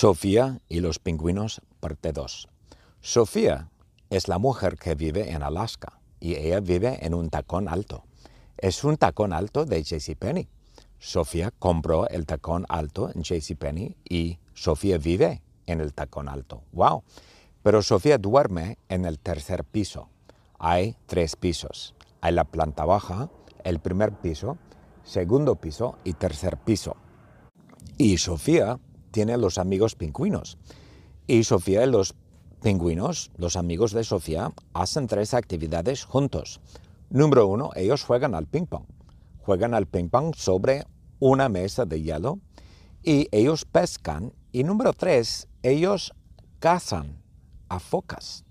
Sofía y los pingüinos, parte 2. Sofía es la mujer que vive en Alaska y ella vive en un tacón alto. Es un tacón alto de JCPenney. Sofía compró el tacón alto en JCPenney y Sofía vive en el tacón alto. ¡Wow! Pero Sofía duerme en el tercer piso. Hay tres pisos. Hay la planta baja, el primer piso, segundo piso y tercer piso. Y Sofía tiene los amigos pingüinos. Y Sofía y los pingüinos, los amigos de Sofía, hacen tres actividades juntos. Número uno, ellos juegan al ping pong. Juegan al ping pong sobre una mesa de hielo y ellos pescan. Y número tres, ellos cazan a focas.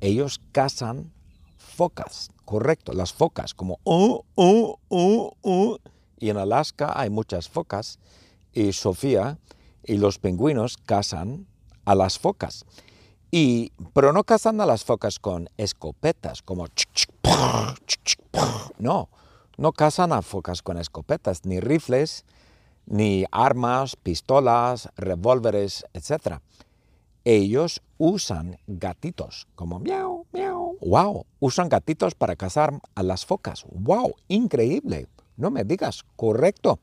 Ellos cazan focas, correcto, las focas, como uh, uh, uh, uh. Y en Alaska hay muchas focas y Sofía y los pingüinos cazan a las focas. Y, pero no cazan a las focas con escopetas, como... No, no cazan a focas con escopetas, ni rifles, ni armas, pistolas, revólveres, etc. Ellos usan gatitos, como miau, miau. ¡Wow! Usan gatitos para cazar a las focas. ¡Wow! Increíble. No me digas, correcto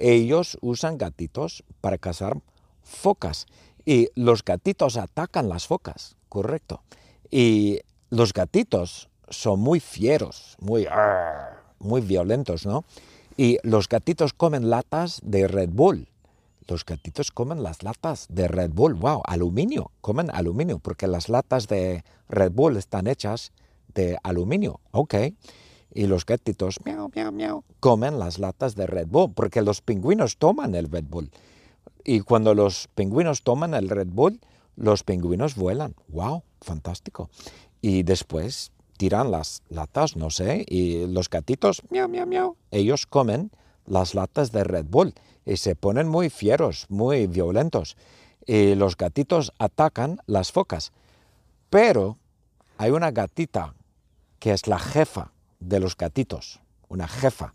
ellos usan gatitos para cazar focas y los gatitos atacan las focas, correcto. Y los gatitos son muy fieros, muy, muy violentos, ¿no? Y los gatitos comen latas de Red Bull. Los gatitos comen las latas de Red Bull, wow, aluminio, comen aluminio, porque las latas de Red Bull están hechas de aluminio, ok y los gatitos, miau, miau, miau, comen las latas de Red Bull, porque los pingüinos toman el Red Bull. Y cuando los pingüinos toman el Red Bull, los pingüinos vuelan. ¡Wow! Fantástico. Y después tiran las latas, no sé, y los gatitos, miau, miau, miau, ellos comen las latas de Red Bull y se ponen muy fieros, muy violentos. Y los gatitos atacan las focas. Pero hay una gatita que es la jefa de los gatitos, una jefa.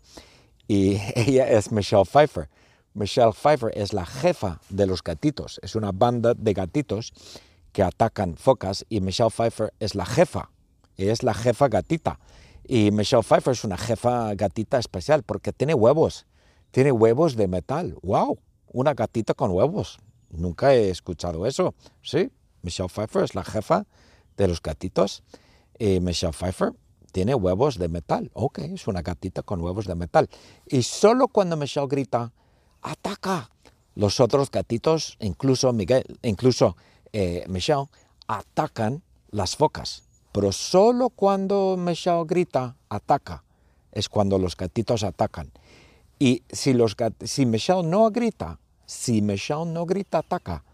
Y ella es Michelle Pfeiffer. Michelle Pfeiffer es la jefa de los gatitos. Es una banda de gatitos que atacan focas y Michelle Pfeiffer es la jefa. es la jefa gatita. Y Michelle Pfeiffer es una jefa gatita especial porque tiene huevos. Tiene huevos de metal. ¡Wow! Una gatita con huevos. Nunca he escuchado eso. Sí, Michelle Pfeiffer es la jefa de los gatitos. Michelle Pfeiffer tiene huevos de metal. Ok, es una gatita con huevos de metal. Y solo cuando Michelle grita, ataca, los otros gatitos, incluso Miguel, incluso eh, Michelle, atacan las focas. Pero solo cuando Michelle grita, ataca, es cuando los gatitos atacan. Y si, los si Michelle no grita, si Michelle no grita, ataca,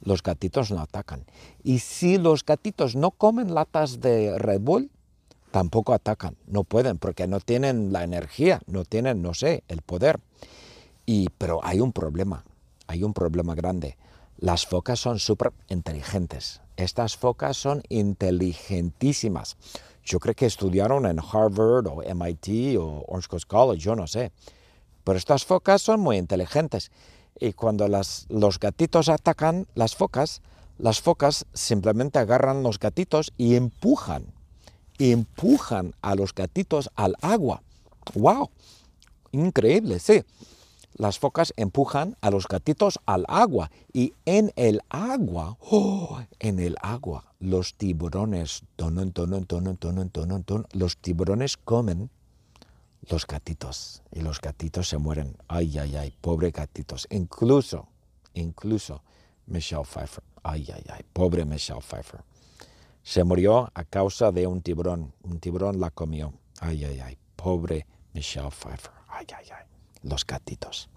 los gatitos no atacan. Y si los gatitos no comen latas de Red Bull, tampoco atacan, no pueden porque no tienen la energía, no tienen, no sé, el poder. Y, pero hay un problema, hay un problema grande. Las focas son súper inteligentes. Estas focas son inteligentísimas. Yo creo que estudiaron en Harvard o MIT o Orange Coast College, yo no sé. Pero estas focas son muy inteligentes. Y cuando las, los gatitos atacan las focas, las focas simplemente agarran los gatitos y empujan empujan a los gatitos al agua. ¡Wow! Increíble, sí. Las focas empujan a los gatitos al agua y en el agua, oh, en el agua, los tiburones, los tiburones comen los gatitos y los gatitos se mueren. Ay, ay, ay, pobre gatitos. Incluso, incluso Michelle Pfeiffer. Ay, ay, ay, pobre Michelle Pfeiffer. Se murió a causa de un tiburón. Un tiburón la comió. Ay, ay, ay. Pobre Michelle Pfeiffer. Ay, ay, ay. Los gatitos.